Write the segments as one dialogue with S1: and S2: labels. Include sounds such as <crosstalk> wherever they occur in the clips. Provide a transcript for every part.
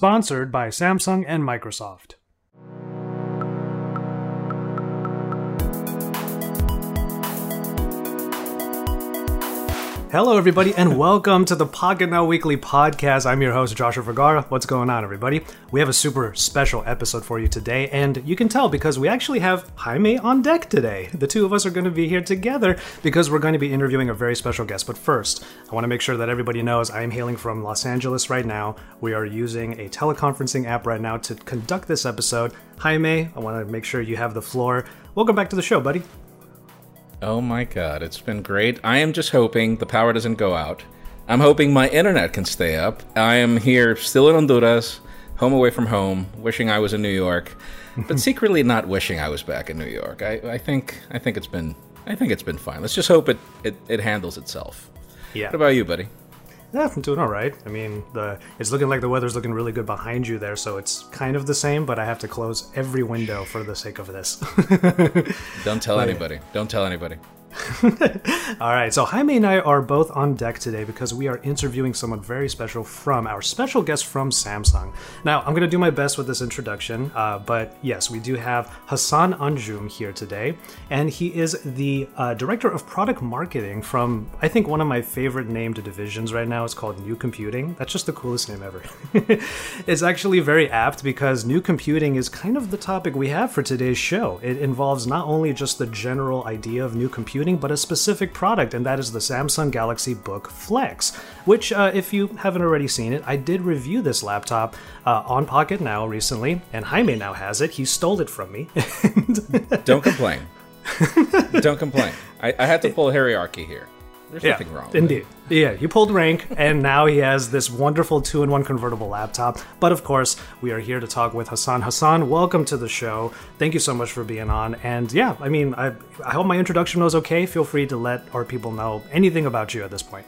S1: sponsored by Samsung and Microsoft. Hello, everybody, and welcome to the Pocketnow Weekly podcast. I'm your host, Joshua Vergara. What's going on, everybody? We have a super special episode for you today, and you can tell because we actually have Jaime on deck today. The two of us are going to be here together because we're going to be interviewing a very special guest. But first, I want to make sure that everybody knows I am hailing from Los Angeles right now. We are using a teleconferencing app right now to conduct this episode. Jaime, I want to make sure you have the floor. Welcome back to the show, buddy.
S2: Oh my god, it's been great. I am just hoping the power doesn't go out. I'm hoping my internet can stay up. I am here still in Honduras, home away from home, wishing I was in New York, but <laughs> secretly not wishing I was back in New York. I, I think I think it's been I think it's been fine. Let's just hope it, it, it handles itself.
S1: Yeah.
S2: What about you, buddy?
S1: Yeah, I'm doing all right. I mean, the it's looking like the weather's looking really good behind you there, so it's kind of the same. But I have to close every window for the sake of this. <laughs>
S2: Don't tell anybody. Don't tell anybody. <laughs>
S1: All right, so Jaime and I are both on deck today because we are interviewing someone very special from our special guest from Samsung. Now, I'm going to do my best with this introduction, uh, but yes, we do have Hassan Anjum here today, and he is the uh, director of product marketing from, I think, one of my favorite named divisions right now. It's called New Computing. That's just the coolest name ever. <laughs> it's actually very apt because new computing is kind of the topic we have for today's show. It involves not only just the general idea of new computing but a specific product, and that is the Samsung Galaxy Book Flex. Which, uh, if you haven't already seen it, I did review this laptop uh, on Pocketnow recently, and Jaime now has it. He stole it from me. <laughs>
S2: Don't complain. Don't complain. I, I had to pull hierarchy here. There's
S1: yeah,
S2: nothing wrong. with
S1: indeed. Yeah, he pulled rank, and now he has this wonderful two-in-one convertible laptop. But of course, we are here to talk with Hassan. Hassan, welcome to the show. Thank you so much for being on. And yeah, I mean, I, I hope my introduction was okay. Feel free to let our people know anything about you at this point.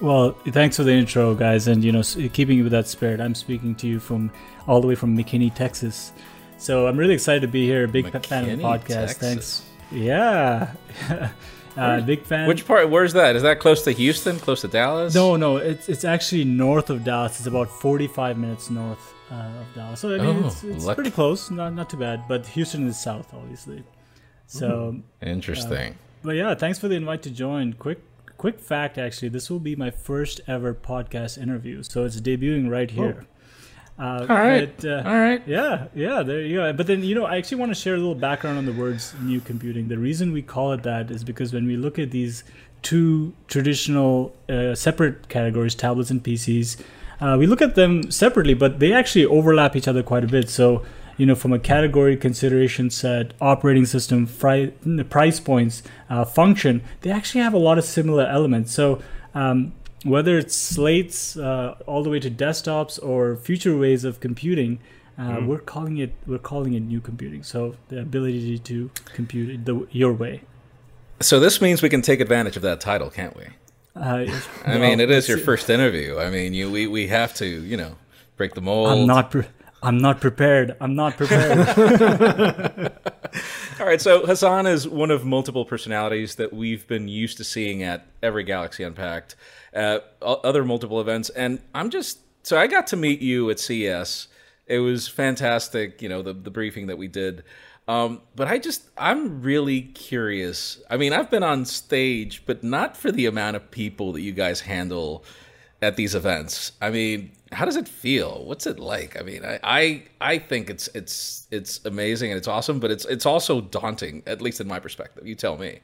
S3: Well, thanks for the intro, guys, and you know, keeping with that spirit, I'm speaking to you from all the way from McKinney, Texas. So I'm really excited to be here. Big fa- fan of the podcast.
S2: Texas.
S3: Thanks. Yeah, <laughs> uh, big fan.
S2: Which part? Where's that? Is that close to Houston? Close to Dallas?
S3: No, no, it's it's actually north of Dallas. It's about 45 minutes north uh, of Dallas. So I mean,
S2: Oh,
S3: it's, it's
S2: luck-
S3: pretty close. Not not too bad. But Houston is south, obviously. So,
S2: Interesting.
S3: but yeah, thanks for the invite to join. Quick quick fact, actually, this will be my first ever podcast interview. So it's debuting right here. Uh,
S2: All right.
S3: but, uh,
S2: All right.
S3: Yeah, yeah, there you go. But then, you know, I actually want to share a little background on the words new computing. The reason we call it that is because when we look at these two traditional uh, separate categories, tablets and PCs, uh, we look at them separately, but they actually overlap each other quite a bit. So, you know, from a category consideration set, operating system, fri- price points, uh, function, they actually have a lot of similar elements. So, um, whether it's slates uh, all the way to desktops or future ways of computing, uh, we're calling it we're calling it new computing. So the ability to compute the, your way.
S2: So this means we can take advantage of that title, can't we?
S3: Uh, <laughs>
S2: I mean, it is your first interview. I mean, you we, we have to, you know, break the mold.
S3: I'm not. Pre- I'm not prepared. I'm not prepared. <laughs> <laughs>
S2: All right, so Hassan is one of multiple personalities that we've been used to seeing at every Galaxy Unpacked, uh, other multiple events, and I'm just so I got to meet you at CES. It was fantastic, you know, the the briefing that we did. Um, but I just I'm really curious. I mean, I've been on stage, but not for the amount of people that you guys handle at these events. I mean, how does it feel? What's it like? I mean, I, I I think it's it's it's amazing and it's awesome, but it's it's also daunting, at least in my perspective. You tell me.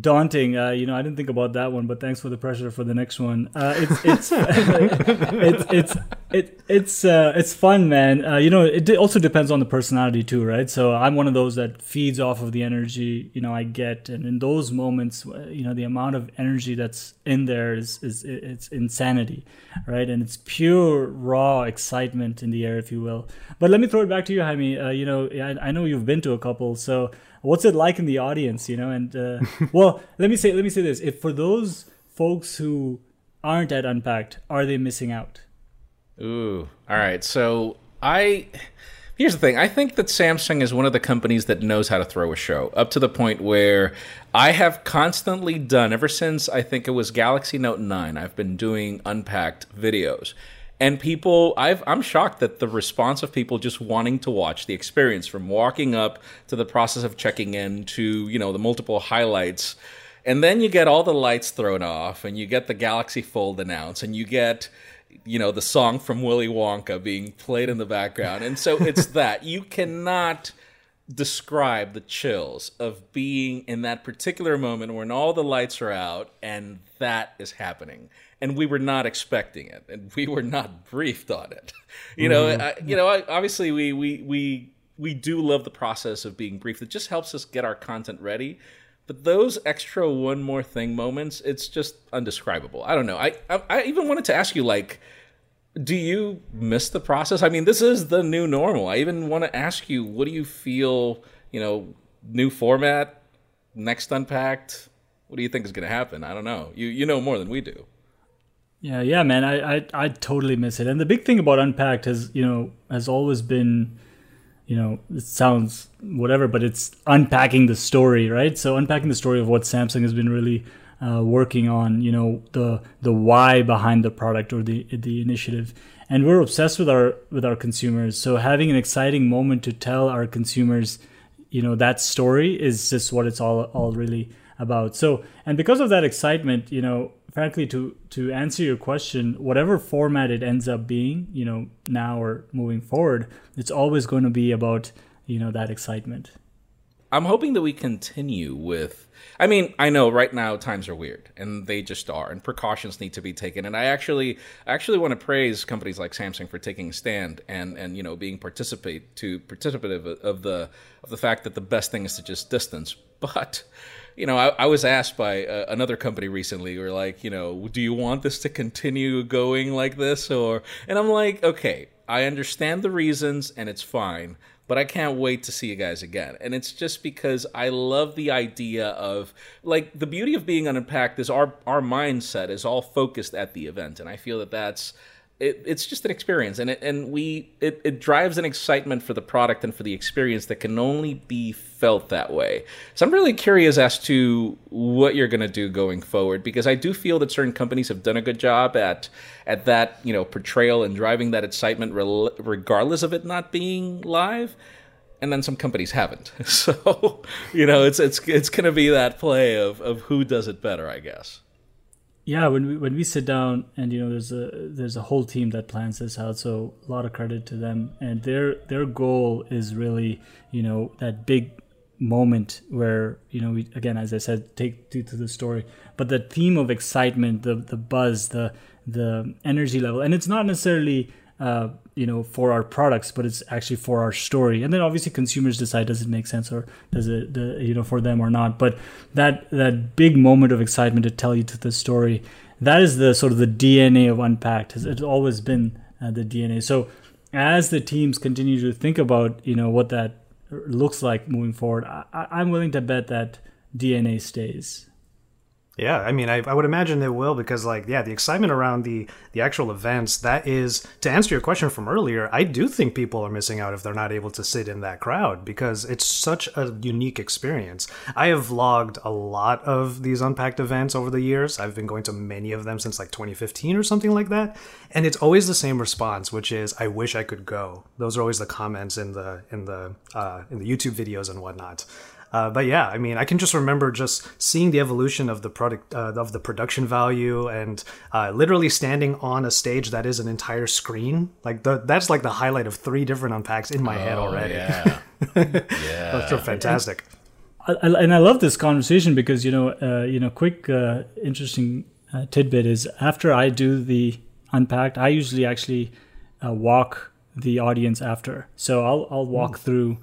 S3: daunting. Uh, you know, I didn't think about that one, but thanks for the pressure for the next one. Uh, it's it's <laughs> it's it's it, it's uh, it's fun, man. Uh, you know, it also depends on the personality too, right? So I'm one of those that feeds off of the energy you know I get, and in those moments, uh, you know, the amount of energy that's in there is is it's insanity, right? And it's pure raw excitement in the air, if you will. But let me throw it back to you, Jaime. Uh, you know, I, I know you've been to a couple, so what's it like in the audience you know and uh, <laughs> well let me say let me say this if for those folks who aren't at unpacked are they missing out
S2: Ooh. All right. So I here's the thing. I think that Samsung is one of the companies that knows how to throw a show up to the point where I have constantly done ever since I think it was Galaxy Note 9. I've been doing unpacked videos. and people I've, i'm shocked that the response of people just wanting to watch the experience from walking up to the process of checking in to you know the multiple highlights and then you get all the lights thrown off and you get the galaxy fold announced and you get you know the song from willy wonka being played in the background. And so it's <laughs> that. You cannot describe the chills of being in that particular moment when all the lights are out and that is happening. And we were not expecting it. And we were not briefed on it. You know mm-hmm. I, you know obviously we we we we do love the process of being briefed. It just helps us get our content ready. But those extra one more thing moments it's just undescribable. I don't know. I i, I even wanted to ask you like do you miss the process? I mean, this is the new normal. I even want to ask you, what do you feel, you know, new format, next unpacked? What do you think is going to happen? I don't know. You you know more than we do.
S3: Yeah, yeah, man. I, I I totally miss it. And the big thing about unpacked has, you know, has always been you know, it sounds whatever, but it's unpacking the story, right? So unpacking the story of what Samsung has been really uh, working on you know the the why behind the product or the the initiative. And we're obsessed with our with our consumers. So having an exciting moment to tell our consumers you know that story is just what it's all all really about. So and because of that excitement you know frankly to to answer your question whatever format it ends up being you know now or moving forward it's always going to be about you know that excitement
S2: i'm hoping that we continue with I mean, I know right now times are weird, and they just are, and precautions need to be taken. And I actually, actually want to praise companies like Samsung for taking a stand and and you know being participate to participative of the of the fact that the best thing is to just distance. But you know, I, I was asked by uh, another company recently, or like, you know, do you want this to continue going like this, or? And I'm like, okay, I understand the reasons, and it's fine but I can't wait to see you guys again. And it's just because I love the idea of like the beauty of being unpacked is our our mindset is all focused at the event, and I feel that that's it, it's just an experience, and it, and we it, it drives an excitement for the product and for the experience that can only be felt that way. So I'm really curious as to what you're going to do going forward because I do feel that certain companies have done a good job at at that you know portrayal and driving that excitement regardless of it not being live and then some companies haven't. <laughs> So, you know, it's it's it's going to be that play of of who does it better, I guess
S3: yeah when we when we sit down and you know there's a there's a whole team that plans this out so a lot of credit to them. And their their goal is really you know that big moment where you know we again as i said take to, to the story. But the theme of excitement the the buzz the the energy level and it's not necessarily uh, you know for our products but it's actually for our story. And then obviously consumers decide does it make sense or does it the, you know for them or not. But that that big moment of excitement to tell you to the story that is the sort of the dna of unpacked. It's always been uh, the dna so as the teams continue to think about you know what that looks like moving forward I, i'm willing to bet that dna stays
S1: yeah, I mean, I, I would imagine it will because, like, yeah, the excitement around the the actual events. That is to answer your question from earlier. I do think people are missing out if they're not able to sit in that crowd because it's such a unique experience. I have vlogged a lot of these unpacked events over the years. I've been going to many of them since like 2015 or something like that, and it's always the same response, which is, "I wish I could go." Those are always the comments in the in the uh, in the YouTube videos and whatnot. Uh, but yeah, I mean, I can just remember just seeing the evolution of the product, uh, of the production value, and uh, literally standing on a stage that is an entire screen. Like the, that's like the highlight of three different unpacks in my oh, head already. Yeah, <laughs> yeah, that's fantastic.
S3: I, I, and I love this conversation because you know, uh, you know, quick uh, interesting uh, tidbit is after I do the unpacked, I usually actually walk the audience after. So I'll I'll walk mm. through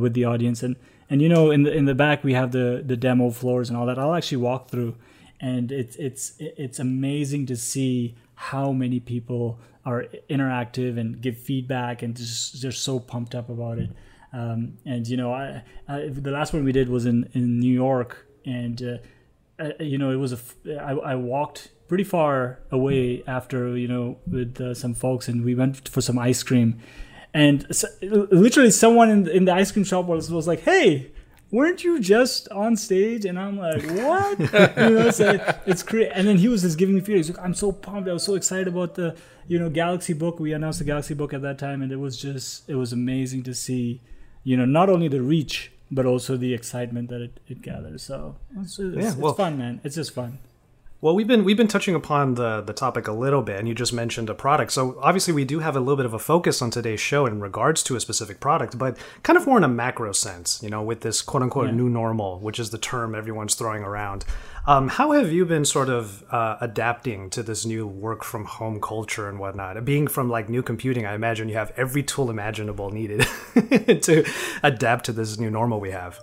S3: with the audience and and you know in the in the back we have the the demo floors and all that. I'll actually walk through. And it's it's it's amazing to see how many people are interactive and give feedback and just they're so pumped up about it. Um, and you know I, I, the last one we did was in in new york. And uh, I, you know it was a I, I walked pretty far away after you know with uh, some folks and we went for some ice cream and so, literally someone in, in the ice cream shop was, was like hey weren't you just on stage? And I'm like, what? <laughs> you know, so it's crazy. And then he was just giving me feelings. Like, I'm so pumped. I was so excited about the, you know, Galaxy book. We announced the Galaxy book at that time, and it was just, it was amazing to see, you know, not only the reach, but also the excitement that it, it gathers. So it's, it's, yeah, well, it's fun, man. It's just fun.
S1: Well, we've been we've been touching upon the the topic a little bit, and you just mentioned a product. So obviously, we do have a little bit of a focus on today's show in regards to a specific product, but kind of more in a macro sense. You know, with this quote unquote yeah. new normal, which is the term everyone's throwing around. Um, how have you been sort of uh, adapting to this new work from home culture and whatnot? Being from like new computing, I imagine you have every tool imaginable needed <laughs> to adapt to this new normal we have.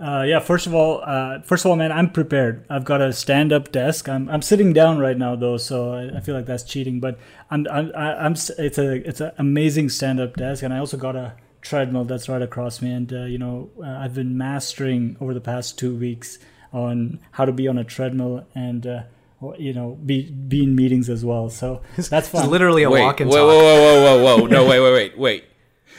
S3: Uh, yeah, first of all, uh, first of all, man, I'm prepared. I've got a stand-up desk. I'm, I'm sitting down right now though, so I, I feel like that's cheating. But I'm, I'm, I'm it's a it's an amazing stand-up desk, and I also got a treadmill that's right across me. And uh, you know, uh, I've been mastering over the past two weeks on how to be on a treadmill and uh, you know be be in meetings as well. So <laughs> that's fun.
S1: It's literally a
S2: wait,
S1: walk and
S2: whoa,
S1: talk.
S2: Whoa, whoa, whoa, whoa, whoa! No, wait, wait, wait, wait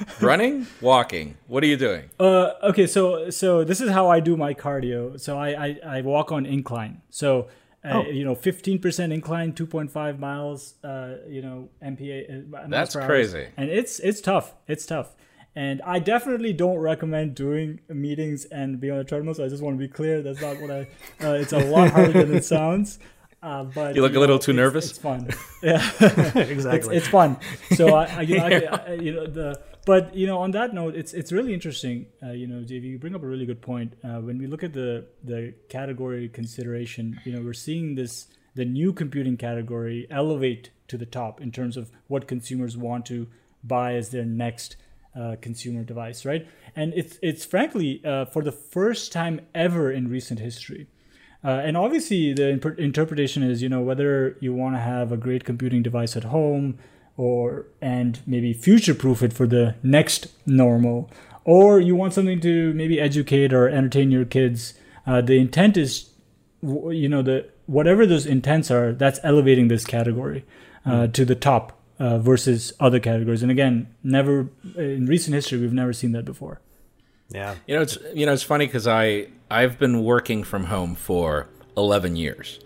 S2: <laughs> running walking what are you doing
S3: uh okay so so this is how i do my cardio so i i, I walk on incline so uh, oh. you know 15% incline 2.5 miles uh you know mpa
S2: uh, that's crazy
S3: and it's it's tough it's tough and i definitely don't recommend doing meetings and be on a treadmill so i just want to be clear that's not what i uh, it's a lot harder than it sounds <laughs> uh, but
S2: you look
S3: you
S2: a little too nervous.
S3: It's fun. <laughs> Yeah,
S1: exactly.
S3: It's, it's, fun. So I, I, you know, yeah. I, you know the but you know, on that note, it's it's really interesting. Uh, you know, JV, you bring up a really good point. Uh, when we look at the the category consideration, you know, we're seeing this the new computing category elevate to the top in terms of what consumers want to buy as their next uh, consumer device, right? And it's it's frankly uh, for the first time ever in recent history. Uh, and obviously, the imp- interpretation is, you know, whether you want to have a great computing device at home, or and maybe future proof it for the next normal. Or you want something to maybe educate or entertain your kids. Uh, the intent is you know the whatever those intents are that's elevating this category uh, mm. to the top uh, versus other categories. And again never in recent history we've never seen that before.
S1: Yeah.
S2: You know it's you know it's funny because i i've been working from home for 11 years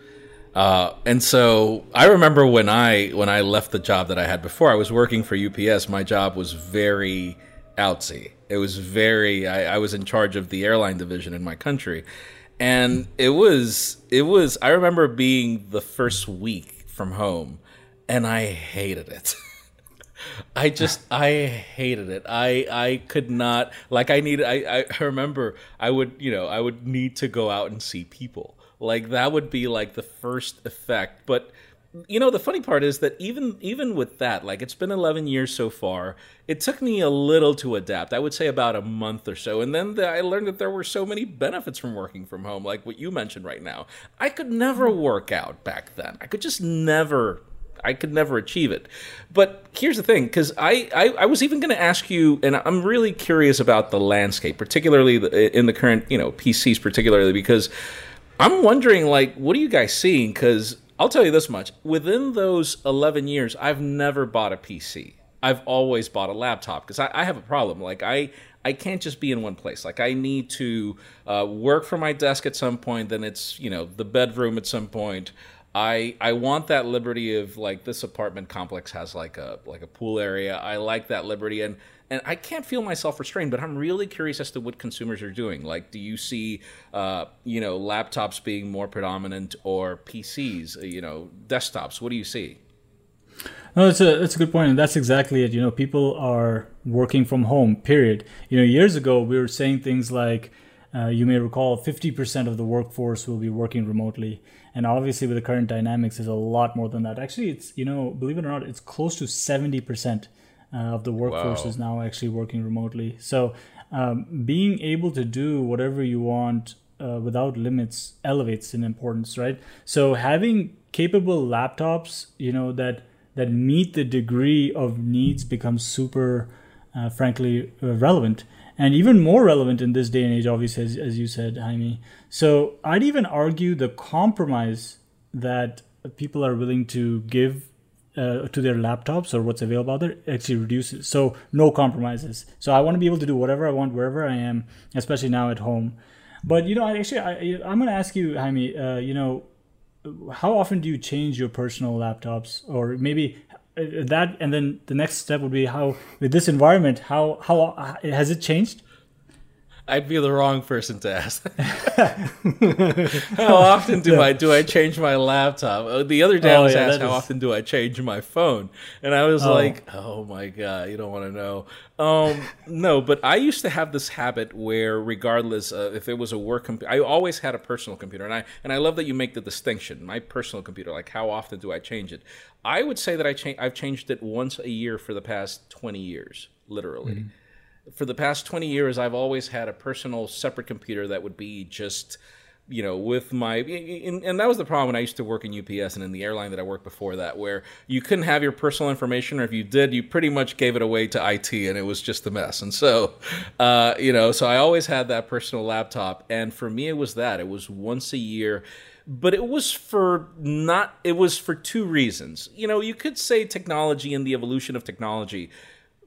S2: uh, and so I remember when I when I left the job that I had before, I was working for UPS. My job was very outsy. It was very. I, I was in charge of the airline division in my country, and it was it was. I remember being the first week from home, and I hated it. <laughs> I just <laughs> I hated it. I I could not like I needed I I remember I would, you know, I would need to go out and see people. Like that would be like the first effect. But you know the funny part is that even even with that like it's been 11 years so far it took me a little to adapt i would say about a month or so and then the, i learned that there were so many benefits from working from home like what you mentioned right now i could never work out back then i could just never I could never achieve it. But here's the thing, because I, I, I, was even going to ask you, and I'm really curious about the landscape, particularly in the current, you know, PCs, particularly because I'm wondering, like, what are you guys seeing? Because I'll tell you this much: within those 11 years, I've never bought a PC. I've always bought a laptop because I, I, have a problem. Like, I I can't just be in one place. Like, I need to uh, work from my desk at some point. Then it's you know the bedroom at some point. I I want that liberty of like this apartment complex has like a like a pool area. I like that liberty and and I can't feel myself restrained, but I'm really curious as to what consumers are doing. Like, do you see, uh, you know, laptops being more predominant or PCs, uh, you know, desktops? What do you see?
S3: No, it's a it's a good point, and that's exactly it. You know, people are working from home. Period. You know, years ago we were saying things like, uh, you may recall, fifty percent of the workforce will be working remotely, and obviously with the current dynamics, is a lot more than that. Actually, it's you know, believe it or not, it's close to seventy percent uh, of the workforce wow. is now actually working remotely. So um, being able to do whatever you want uh, without limits elevates in importance, right? So having capable laptops, you know that that meet the degree of needs becomes super, uh, frankly, uh, relevant. And even more relevant in this day and age, obviously, as, as you said, Jaime. So I'd even argue the compromise that people are willing to give uh, to their laptops or what's available out there actually reduces. So no compromises. So I want to be able to do whatever I want wherever I am, especially now at home. But you know, I actually I, I'm going to ask you, Jaime. Uh, you know, how often do you change your personal laptops, or maybe uh, that? And then the next step would be how with this environment, how how uh, has it changed?
S2: I'd be the wrong person to ask. <laughs> <laughs> how often do I do I change my laptop? Uh, the other day oh, I was yeah, asked how is... often do I change my phone, and I was oh. like, "Oh my god, you don't want to know." Um, <laughs> no, but I used to have this habit where, regardless uh, if it was a work computer, I always had a personal computer, and I and I love that you make the distinction. My personal computer, like how often do I change it? I would say that I cha- I've changed it once a year for the past twenty years, literally. Mm-hmm for the past 20 years, I've always had a personal separate computer that would be just, you know, with my. And that was the problem when I used to work in UPS and in the airline that I worked before that, where you couldn't have your personal information, or if you did, you pretty much gave it away to IT and it was just a mess. And so, uh, you know, so I always had that personal laptop. And for me, it was that. It was once a year but it was for not it was for two reasons you know you could say technology and the evolution of technology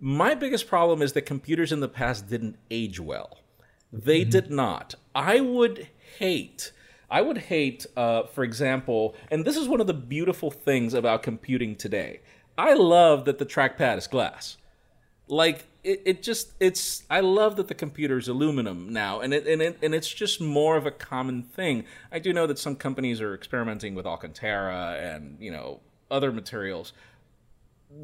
S2: my biggest problem is that computers in the past didn't age well. They mm-hmm. did not. I would hate. I would hate, uh, for example, and this is one of the beautiful things about computing today. I love that the trackpad is glass. Like it, it just it's I love that the computer is aluminum now, and it, and it and it's just more of a common thing. I do know that some companies are experimenting with Alcantara and you know other materials,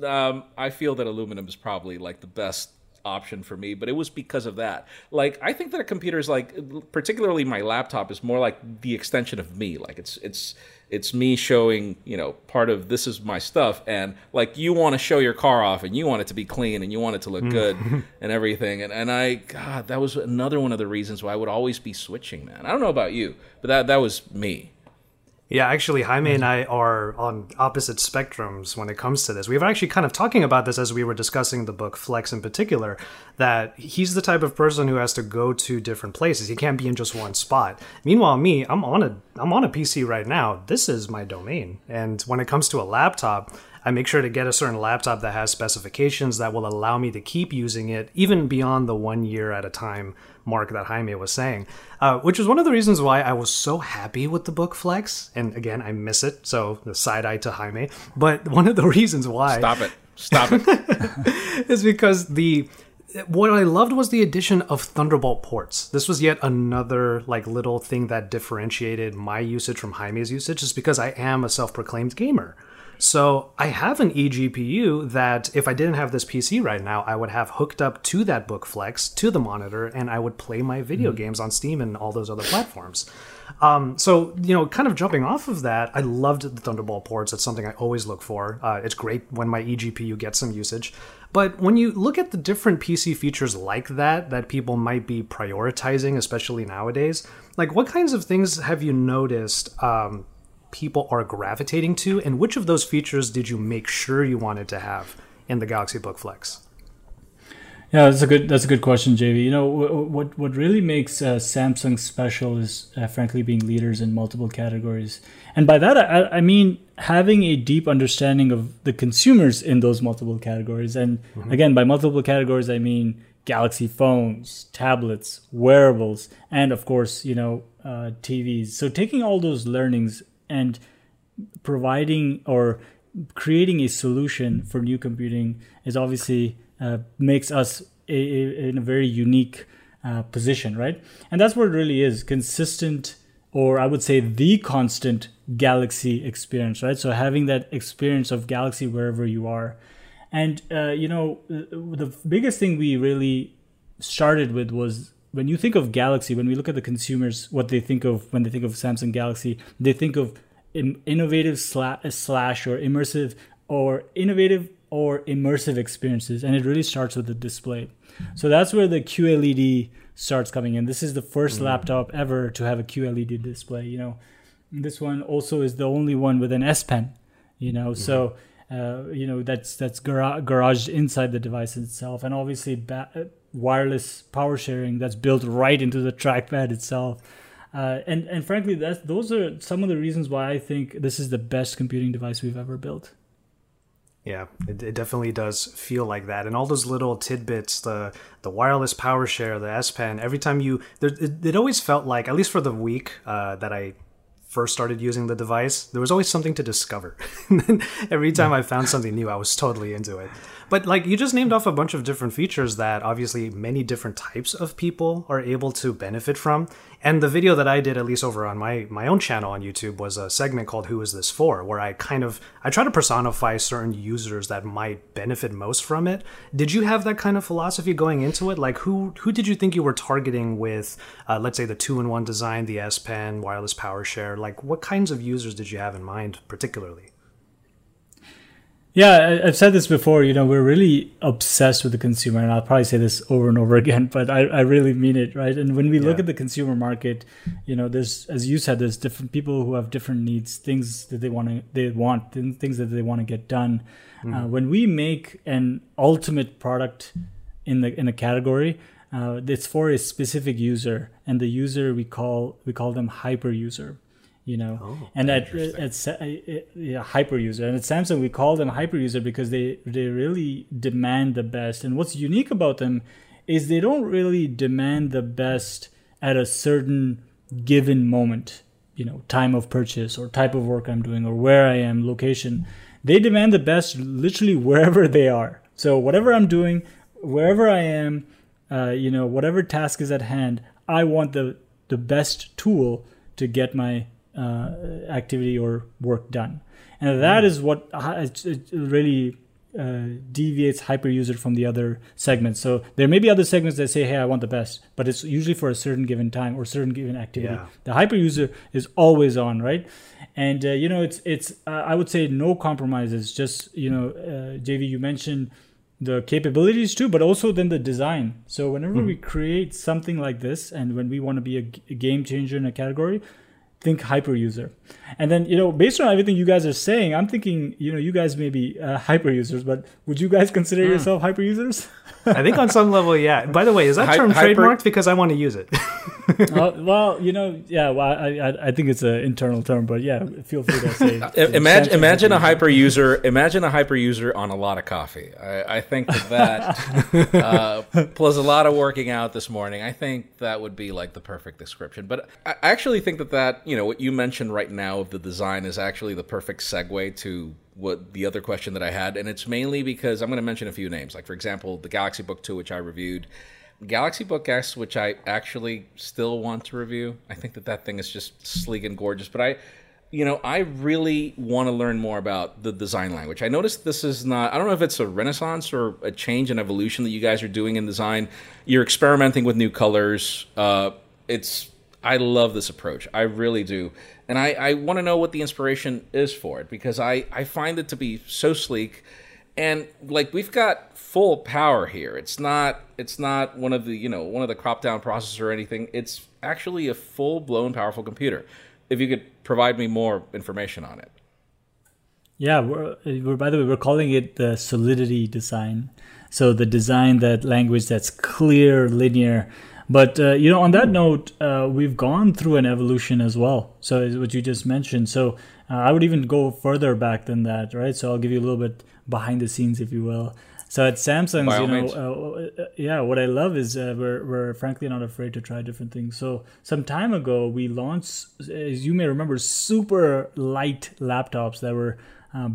S2: um, I feel that aluminum is probably like the best option for me, but it was because of that. Like I think that a computer is like particularly my laptop is more like the extension of me. Like it's it's it's me showing, you know, part of this is my stuff and like you want to show your car off and you want it to be clean and you want it to look mm. good <laughs> and everything. And and I god, that was another one of the reasons why I would always be switching, man. I don't know about you, but that that was me.
S1: Yeah, actually, Jaime and mm-hmm. I are on opposite spectrums when it comes to this. We were actually kind of talking about this as we were discussing the book Flex in particular, that he's the type of person who has to go to different places. He can't be in just one spot. Meanwhile, me, I'm on a I'm on a PC right now. This is my domain. And when it comes to a laptop, I make sure to get a certain laptop that has specifications that will allow me to keep using it even beyond the one year at a time mark that Jaime was saying, uh, which is one of the reasons why I was so happy with the book Flex. And again, I miss it, so the side eye to Jaime. But one of the <laughs> reasons why
S2: stop it, stop
S1: it, <laughs> is because the what I loved was the addition of Thunderbolt ports. This was yet another like little thing that differentiated my usage from Jaime's usage, just because I am a self-proclaimed gamer. So I have an eGPU that if I didn't have this PC right now, I would have hooked up to that book flex to the monitor and I would play my video mm-hmm. games on Steam and all those other platforms. Um, so, you know, kind of jumping off of that, I loved the Thunderbolt ports. It's something I always look for. Uh, it's great when my eGPU gets some usage. But when you look at the different PC features like that, that people might be prioritizing, especially nowadays, like what kinds of things have you noticed um, people are gravitating to, and which of those features did you make sure you wanted to have in the Galaxy Book Flex?
S3: Yeah, that's a good that's a good question, JV. You know what what really makes uh, Samsung special is uh, frankly being leaders in multiple categories, and by that I, I, mean having a deep understanding of the consumers in those multiple categories. And mm-hmm. again, by multiple categories, I mean Galaxy phones, tablets, wearables, and of course, you know, uh, TVs. So taking all those learnings and providing or creating a solution for new computing is obviously uh, makes us a, a, in a very unique uh, position, right? And that's what it really is consistent, or I would say the constant Galaxy experience, right? So having that experience of Galaxy wherever you are. And, uh, you know, the biggest thing we really started with was when you think of Galaxy, when we look at the consumers, what they think of when they think of Samsung Galaxy, they think of innovative slash or immersive or innovative or immersive experiences, and it really starts with the display. So that's where the QLED starts coming in. This is the 1st mm laptop ever to have a QLED display. You know, this one also is the only one with an S Pen. You know, mm so uh, you know that's that's gar- garaged inside the device itself, and obviously ba- wireless power sharing that's built right into the trackpad itself. Uh, and and frankly, that's those are some of the reasons why I think this is the best computing device we've ever built.
S1: Yeah, it, it, definitely does feel like that, and all those little tidbits, the the wireless power share, the S Pen. Every time you, there, it, it, always felt like, at least for the week uh, that I first started using the device, there was always something to discover. <laughs> every time I found something new, I was totally into it. But like you just named off a bunch of different features that obviously many different types of people are able to benefit from. And the video that I did, at least over on my my own channel on YouTube, was a segment called "Who Is This For," where I kind of I try to personify certain users that might benefit most from it. Did you have that kind of philosophy going into it? Like who who did you think you were targeting with, uh, let's say, the two-in-one design, the S Pen, wireless power share? Like what kinds of users did you have in mind particularly?
S3: Yeah, I've said this before. You know, we're really obsessed with the consumer, and I'll probably say this over and over <laughs> again, but I, I really mean it, right? And when we yeah. look at the consumer market, you know, there's, as you said, there's different people who have different needs, things that they want to, they want, things that they want to get done. Mm. Uh, when we make an ultimate product in the in a category, uh, it's for a specific user, and the user we call we call them hyper user you know? Oh, and at, at, at yeah, hyper user. And at samsung we call them hyper user because they they really demand the best. And what's unique about them is they don't really demand the best at a certain given moment you know time of purchase or type of work i'm doing or where i am location. They demand the best literally wherever they are. So whatever i'm doing wherever i am uh, you know whatever task is at hand i want the the best tool to get my uh, activity or work done. And that mm. is what it really uh, deviates hyperuser from the other segments. So there may be other segments that say, "Hey, I want the best," but it's usually for a certain given time or certain given activity. Yeah. The hyperuser is always on, right? And uh, you know, it's it's uh, I would say no compromises. Just you know, uh, JV, you mentioned the capabilities too, but also then the design. So whenever mm-hmm. we create something like this, and when we want to be a, a game changer in a category, think hyper user and then you know based on everything you guys are saying i'm thinking you know you guys may be uh, hyper users but would you guys consider mm. yourself hyper users?
S1: I think on some level yeah. By the way is that Hi- term hyper- trademarked? Because i want to use it. <laughs>
S3: Uh, well you know yeah well I, I, I think it's an internal term but yeah feel free to say <laughs>
S2: imagine imagine a hyper user imagine a hyper user on a lot of coffee. I, I think that, that <laughs> uh, plus a lot of working out this morning. I think that would be like the perfect description. But i actually think that that you know what you mentioned right now of the design is actually the perfect segue to what the other question that I had, and it's mainly because I'm going to mention a few names. Like for example, the Galaxy Book Two, which I reviewed, Galaxy Book S, which I actually still want to review. I think that that thing is just sleek and gorgeous, but I. You know, I really want to learn more about the design language. I noticed this is not, I don't know if it's a renaissance or a change and evolution that you guys are doing in design. You're experimenting with new colors. Uh, it's I love this approach. I really do. And I, I want to know what the inspiration is for it because I, I find it to be so sleek and like we've got full power here. It's not it's not one of the you know one of the crop down processors or anything. It's actually a full blown powerful computer. If you could provide me more information on it.
S3: Yeah, we're, we're by the way we're calling it the solidity design. So the design that language that's clear, linear, but uh, you know, on that note, uh, we've gone through an evolution as well. So what you just mentioned. So uh, I would even go further back than that, right? So I'll give you a little bit behind the scenes, if you will. So at Samsung, you know, uh, uh, yeah, what I love is uh, we're we're frankly not afraid to try different things. So some time ago, we launched, as you may remember, super light laptops that were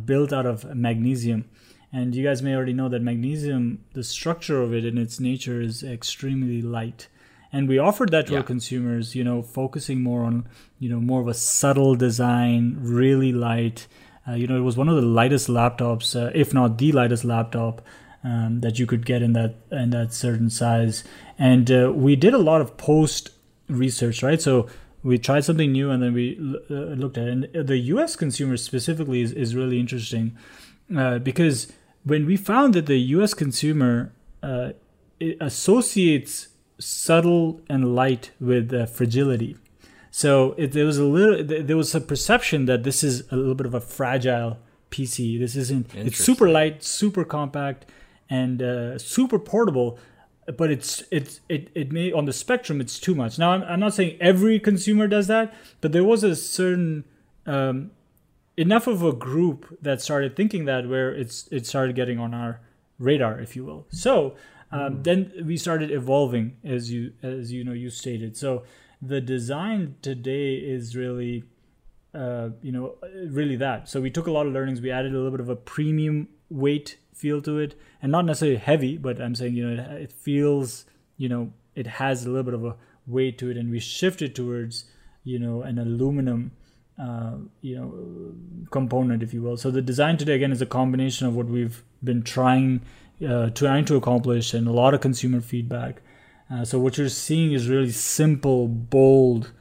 S3: built out of magnesium. And you guys may already know that magnesium, the structure of it in its nature is extremely light and we offered that to yeah. our consumers you know focusing more on you know more of a subtle design really light. Uh, you know it was one of the lightest laptops uh, if not the lightest laptop um, that you could get in that in that certain size. And uh, we did a lot of post research right? So we tried something new and then we uh, looked at it. And the us consumer specifically is, is really interesting uh, because when we found that the us consumer uh, associates subtle and light with uh, fragility. So it, there was a little, there was a perception that this is a little bit of a fragile PC. This isn't. It's super light, super compact, and uh, super portable. But it's it's it it may on the spectrum it's too much. Now I'm, I'm not saying every consumer does that, but there was a certain um, enough of a group that started thinking that where it's it started getting on our radar, if you will. So um, mm. then we started evolving, as you as you know you stated. So the design today is really uh, you know really that. So we took a lot of learnings. We added a little bit of a premium weight feel to it, and not necessarily heavy, but I'm saying you know it, it feels you know it has a little bit of a weight to it, and we shifted towards you know an aluminum uh, you know component, if you will. So the design today again is a combination of what we've been trying uh, trying to accomplish and a lot of consumer feedback. Uh, so what you're seeing is really simple, bold,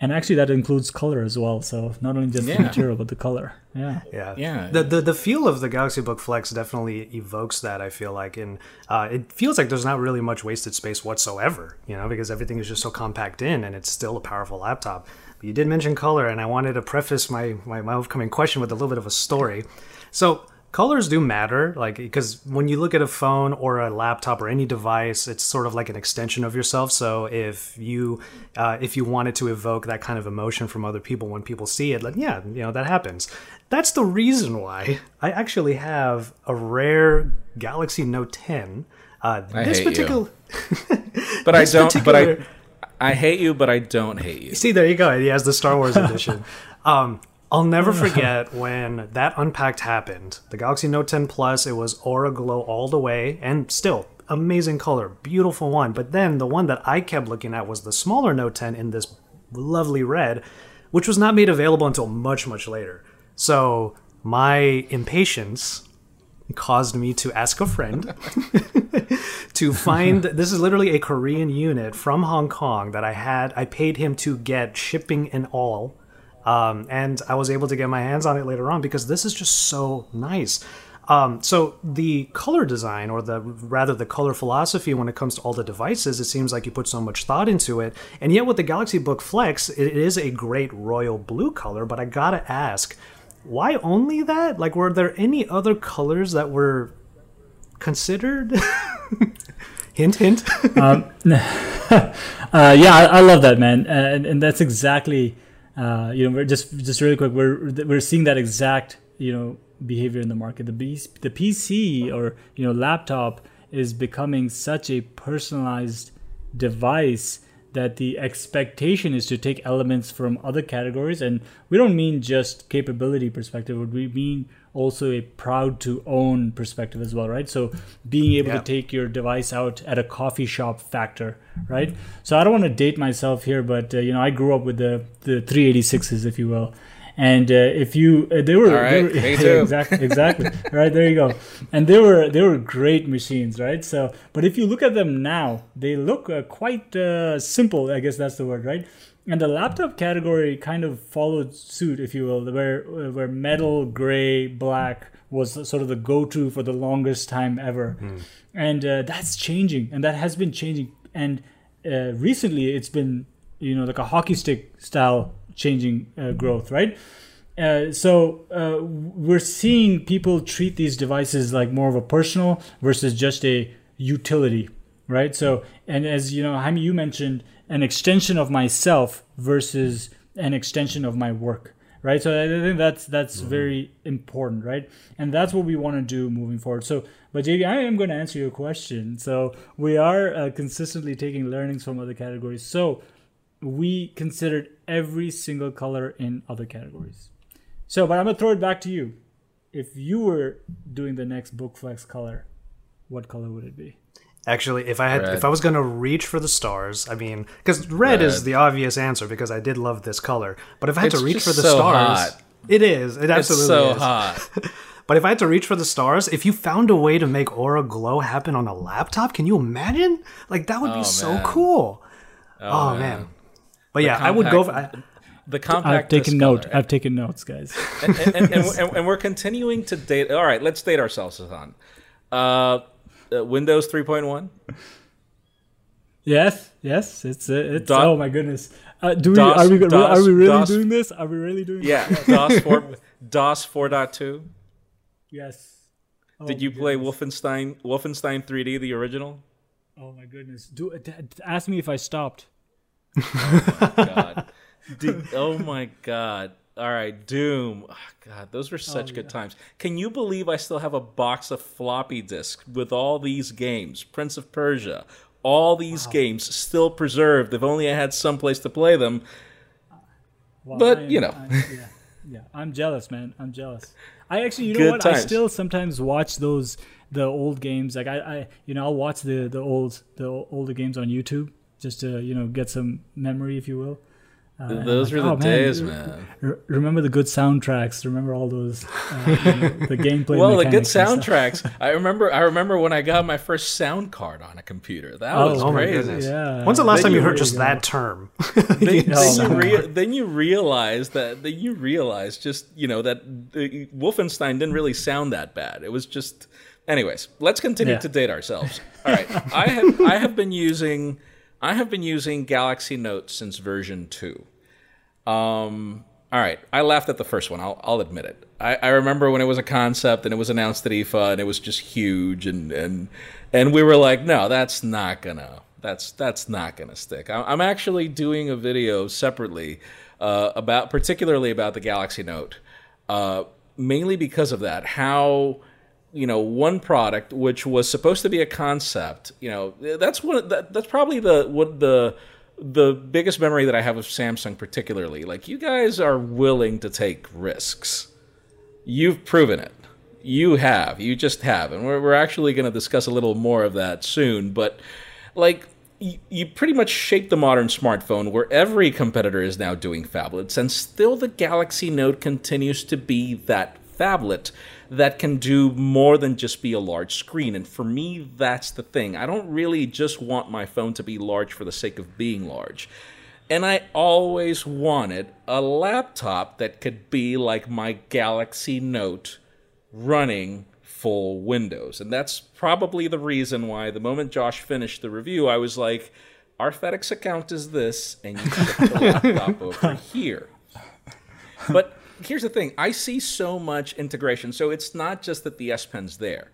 S3: and actually that includes color as well. So not only just yeah. the material but the color. Yeah,
S1: yeah, yeah. The, the the feel of the Galaxy Book Flex definitely evokes that. I feel like, and uh, it feels like there's not really much wasted space whatsoever. You know, because everything is just so compact in, and it's still a powerful laptop. But you did mention color, and I wanted to preface my, my, my upcoming question with a little bit of a story. So, colors do matter like because when you look at a phone or a laptop or any device it's sort of like an extension of yourself so if you uh, if you wanted to evoke that kind of emotion from other people when people see it like yeah you know that happens that's the reason why i actually have a rare galaxy note 10 uh,
S2: I this particular <laughs> <laughs> but i don't particular... but i I hate you, but I don't hate you.
S1: See, there you go. He has the Star Wars edition. <laughs> um, I'll never <laughs> forget when that unpacked happened. The Galaxy Note 10 Plus, it was Aura Glow all the way, and still amazing color, beautiful one. But then the one that I kept looking at was the smaller Note 10 in this lovely red, which was not made available until much, much later. So my impatience caused me to ask a friend <laughs> to find <laughs> this is literally a Korean unit from Hong Kong that I had I paid him to get shipping and all um, and I was able to get my hands on it later on because this is just so nice. Um, so the color design, or the rather the color philosophy, when it comes to all the devices, it seems like you put so much thought into it. And yet, with the Galaxy Book Flex, it is a great royal blue color. But I gotta ask, why only that? Like, were there any other colors that were considered? <laughs> hint, hint. <laughs> um, <laughs>
S3: uh, yeah, I, I, love that, man, and, and that's exactly. Uh, you know, we're just just really quick. We're we're seeing that exact you know behavior in the market. The the PC or you know laptop is becoming such a personalized device that the expectation is to take elements from other categories and we don't mean just capability perspective we mean also a proud to own perspective as well right? So being able yeah. to take your device out at a coffee shop factor right? So i don't want to date myself here but uh, you know i grew up with the the 386s if you will. And uh, if you uh, they were,
S2: right,
S3: they
S2: were <laughs> yeah,
S3: exactly. Exactly right there you go. And they were they were great machines right? So but if you look at them now they look uh, quite uh, simple i guess that's the word right and the laptop category kind of followed suit if you will where uh, where metal gray black was sort of the go-to for the longest time ever mm. and uh, that's changing and that has been changing and recently it's been you know like a hockey stick style changing uh, growth, right? Uh, so uh, we're seeing people treat these devices like more of a personal versus just a utility, right? So, and as you know, Jaime, you mentioned an extension of myself versus an extension of my work, right? So I think that's that's mm-hmm. very important, right? And that's what we want to do moving forward. So, but JV, I am going to answer your question. So we are uh, consistently taking learnings from other categories. So we considered every single color in other categories. So, but I'm gonna throw it back to you. If you were doing the next book flex color, what color would it be?
S1: Actually, if I had, red. if I was gonna reach for the stars, I mean, because red, red, is the obvious answer because I did love this color. But if I had
S2: it's
S1: to reach for the
S2: so
S1: stars,
S2: hot.
S1: it is. It absolutely
S2: it's so
S1: is.
S2: hot. <laughs>
S1: but if I had to reach for the stars, if you found a way to make aura glow happen on a laptop, can you imagine? Like that would oh, be so man. cool. Oh, oh man. man. But yeah, compact, I would go. For, I,
S2: the compact.
S3: I've taken note. Color. I've taken notes, guys.
S2: and, and, and, and, <laughs> and, we're continuing to date. All right, let's date ourselves, on uh, uh, Windows 3.1.
S3: Yes, yes, it's uh, it's. Dot, oh my goodness. Uh, do we DOS, are we DOS, are we really DOS, doing this? Are we really doing?
S2: Yeah, this? DOS four <laughs> DOS 4.2.
S3: Yes.
S2: Oh Did you play goodness. Wolfenstein Wolfenstein 3D the original?
S3: Oh my goodness! Do ask me if I stopped <laughs>
S2: oh my god. Did, oh my god. All right, Doom. Oh, God, those were such oh, good yeah. times. Can you believe I still have a box of floppy disks with all these games? Prince of Persia, all these wow. games still preserved. If only I had some place to play them. Well, but am, you know,
S3: I'm, yeah, yeah, I'm jealous, man. I'm jealous. I actually, you know good what? Times. I still sometimes watch those the old games. Like I, I, you know, I'll watch the the old the older games on YouTube just to you know get some memory, if you will.
S2: Uh, those were like, the oh, days, man.
S3: man. remember the good soundtracks. Remember all those uh, you the gameplay.
S2: well, the good soundtracks. <laughs> I remember. I remember when I got my first sound card on a computer. That oh, was oh crazy.
S1: Yeah. When's the last then time you heard just go. that term?
S2: then, <laughs> then, you <laughs> rea- then you realize that. Then you realize just you know that Wolfenstein didn't really sound that bad. It was just. Anyways, let's continue yeah. to date ourselves. All right, I have I have been using I have been using Galaxy Note since version 2. Um, all right, I laughed at the first one. I'll, I'll admit it. I, I, remember when it was a concept and it was announced at IFA and it was just huge and and and we were like, no, that's not gonna that's that's not gonna stick. I, I'm actually doing a video separately uh, about particularly about the Galaxy Note, uh, mainly because of that. How you know one product which was supposed to be a concept you know that's one that, that's probably the what the the biggest memory that i have of samsung particularly like you guys are willing to take risks. You've proven it. You have. You just have. And we're, we're actually going to discuss a little more of that soon but like you, you pretty much shaped the modern smartphone where every competitor is now doing phablets and still the galaxy note continues to be that phablet that can do more than just be a large screen. And for me, that's the thing. I don't really just want my phone to be large for the sake of being large. And I always wanted a laptop that could be like my Galaxy Note running full Windows. And that's probably the reason why the moment Josh finished the review, I was like, our FedEx account is this, and you can put the <laughs> laptop over here. But here's the thing I see so much integration. So it's not just that the S Pen's there,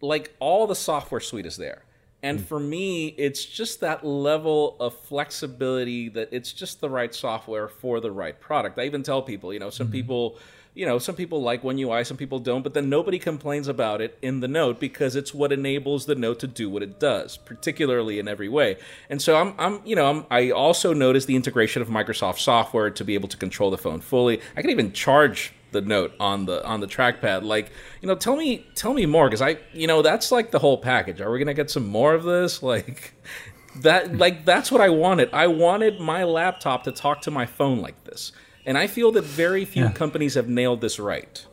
S2: like all the software suite is there. And mm. for me, it's just that level of flexibility that it's just the right software for the right product. I even tell people, you know, some mm-hmm. people you know, some people like One UI, some people don't, but then nobody complains about it in the note because it's what enables the note to do what it does, particularly in every way. And so I'm, I'm you know, I'm, i also noticed the integration of Microsoft software to be able to control the phone fully. I can even charge the note on the on the trackpad. Like you know tell me tell me more because i you know that's like the whole package. Are we gonna get some more of this? <laughs> Like that like that's what i wanted. I wanted my laptop to talk to my phone like this and I feel that very few yeah. companies have nailed this right.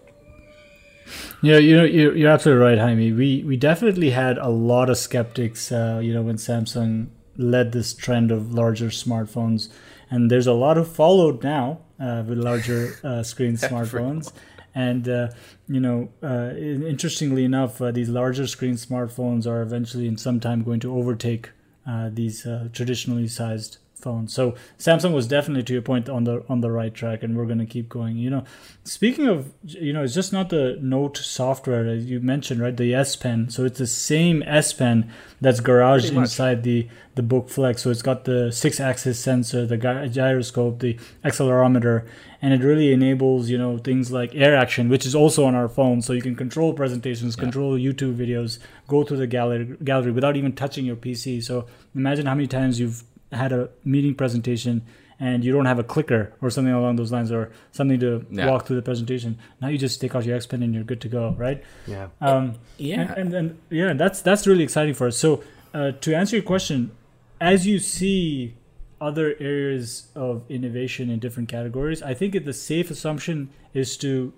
S3: Yeah, you know, you're, you're absolutely right, Jaime. We we definitely had a lot of skeptics, uh, you know, when Samsung led this trend of larger smartphones, and there's a lot who followed now uh, with larger uh, screen <laughs> smartphones. And uh, you know, uh, interestingly enough, uh, these larger screen smartphones are eventually, in some time, going to overtake uh, these traditionally sized phone. So Samsung was definitely to your point on the on the right track, and we're going to keep going. You know, speaking of, you know, it's just not the Note software as you mentioned, right? The S Pen. So it's the same S Pen that's garaged inside the the Book Flex. So it's got the six axis sensor, the gyroscope, the accelerometer, and it really enables you know things like Air Action, which is also on our phone. So you can control presentations, yeah. control YouTube videos, go through the gallery gallery without even touching your PC. So imagine how many times you've had a meeting presentation and you don't have a clicker or something along those lines or something to yeah. walk through the presentation now you just take out your S Pen and you're good to go right?
S1: Yeah.
S3: Um, yeah. and, then yeah that's that's really exciting for us. So uh, to answer your question as you see other areas of innovation in different categories i think the safe assumption is to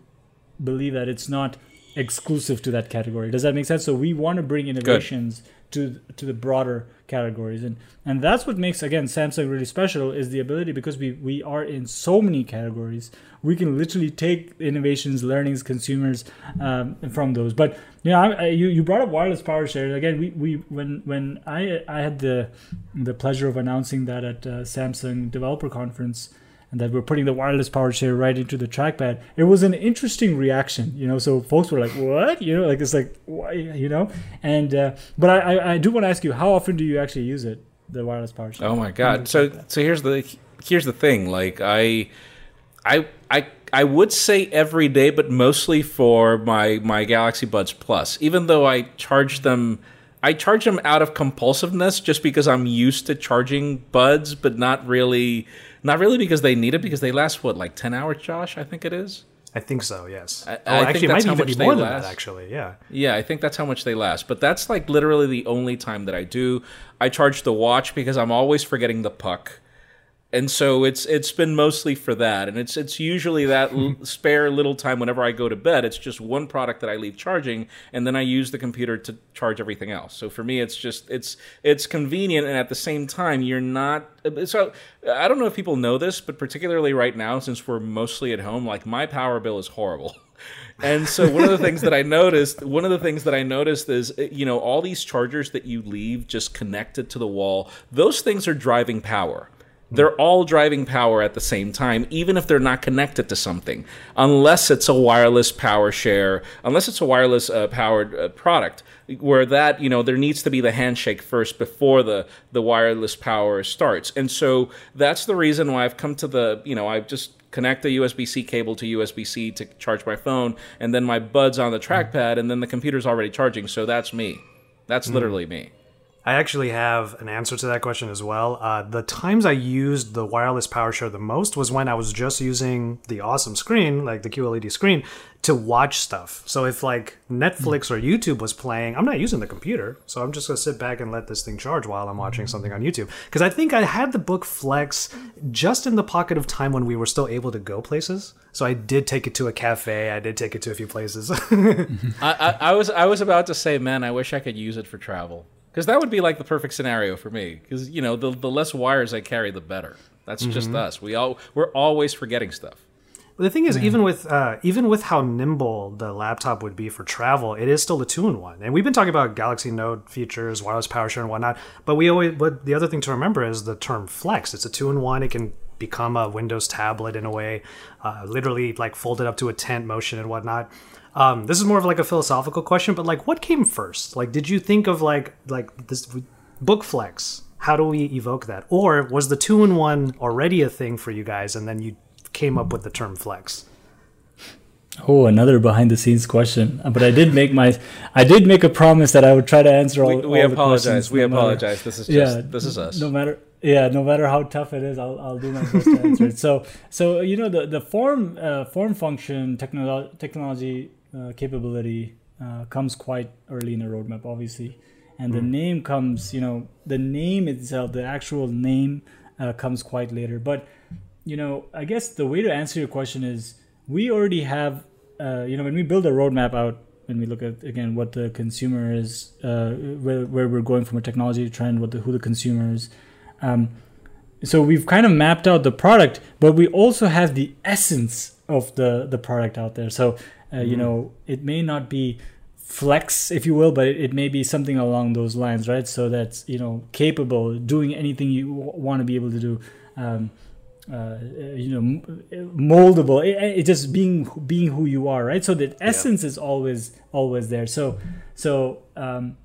S3: believe that it's not exclusive to that category. Does that make sense? So we want to bring innovations good to to the broader categories. And and that's what makes again samsung really special is the ability because we we are in so many categories we can literally take innovations learnings consumers um, from those. But you know I, I, you, you brought up wireless power share again we, we when when i i had the the pleasure of announcing that at uh, samsung developer conference and that we're putting the wireless power share right into the trackpad. It was an interesting reaction, you know. So folks were like, "What?" You know, like it's like, why? you know. And uh, but I, I do want to ask you, how often do you actually use it, the wireless power share?
S2: Oh my god! So so here's the here's the thing. Like I I I I would say every day, but mostly for my my Galaxy Buds Plus. Even though I charge them, I charge them out of compulsiveness, just because I'm used to charging buds, but not really, not really because they need it. Because they last what like ten hours, Josh? I think it is.
S1: I think so. Yes.
S2: I,
S1: oh,
S2: I
S1: actually,
S2: think
S1: it might even be more than
S2: last.
S1: that. Actually, yeah.
S2: Yeah, I think that's how much they last. But that's like literally the only time that I do. I charge the watch because I'm always forgetting the puck. And so it's it's been mostly for that, and it's it's usually that l- <laughs> spare little time whenever I go to bed. It's just one product that I leave charging, and then I use the computer to charge everything else. So for me, it's just it's it's convenient, and at the same time, you're not. So I don't know if people know this, but particularly right now, since we're mostly at home, like my power bill is horrible. <laughs> And so one of the things that I noticed, one of the things that I noticed is, eh, you know, all these chargers that you leave just connected to the wall, those things are driving power. They're all driving power at the same time, even if they're not connected to something, unless it's a wireless power share, unless it's a wireless uh, powered uh, product, where that you know there needs to be the handshake first before the the wireless power starts. And so that's the reason why I've come to the you know I've just connect the USB C cable to USB C to charge my phone, and then my buds on the trackpad, and then the computer's already charging. So that's me. That's literally me.
S1: I actually have an answer to that question as well. Uh, the times I used the wireless power share the most was when I was just using the awesome screen, like the QLED screen, to watch stuff. So if like Netflix or YouTube was playing, I'm not using the computer, so I'm just gonna sit back and let this thing charge while I'm watching something on YouTube. Because I think I had the book Flex just in the pocket of time when we were still able to go places. So I did take it to a cafe. I did take it to a few places. <laughs>
S2: I, I, I was I was about to say, man, I wish I could use it for travel because that would be like the perfect scenario for me. Because you know, the the less wires I carry, the better. That's just us. We all we're always forgetting stuff.
S1: But the thing is, even with uh, even with how nimble the laptop would be for travel, it is still a two-in-one. And we've been talking about Galaxy Note features, wireless power share, and whatnot. But we always, but the other thing to remember is the term flex. It's a two-in-one. It can become a Windows tablet in a way, uh, literally like folded up to a tent motion and whatnot. Um, this is more of like a philosophical question, but like, what came first? Like, did you think of like like this book flex? How do we evoke that? Or was the two-in-one already a thing for you guys, and then you came up with the term flex?
S3: Oh, another behind the scenes question. But I did make my, I did make a promise that I would try to answer all.
S2: We, we
S3: all the
S2: apologize.
S3: questions,
S2: We
S3: no matter-
S2: apologize. This is just this is us.
S3: No matter yeah, no matter how tough it is, I'll, I'll do my best to answer it. So so you know the the form uh, form function technolo- technology capability uh, comes quite early in the roadmap, obviously, and the name comes you know the name itself, the actual name uh, comes quite later. But you know, I guess the way to answer your question is we already have, uh, you know, when we build a roadmap out, when we look at again what the consumer is, uh, where, where we're going from a technology trend, what the who the consumer is. Um, so we've kind of mapped out the product, but we also have the essence of the the product out there. So uh, you know, it may not be flex, if you will, but it, it may be something along those lines, right? So that's you know capable, doing anything you w- want to be able to do. Um, uh, you know, m- moldable. It, it just being being who you are, right? So the essence is always always there. So so um,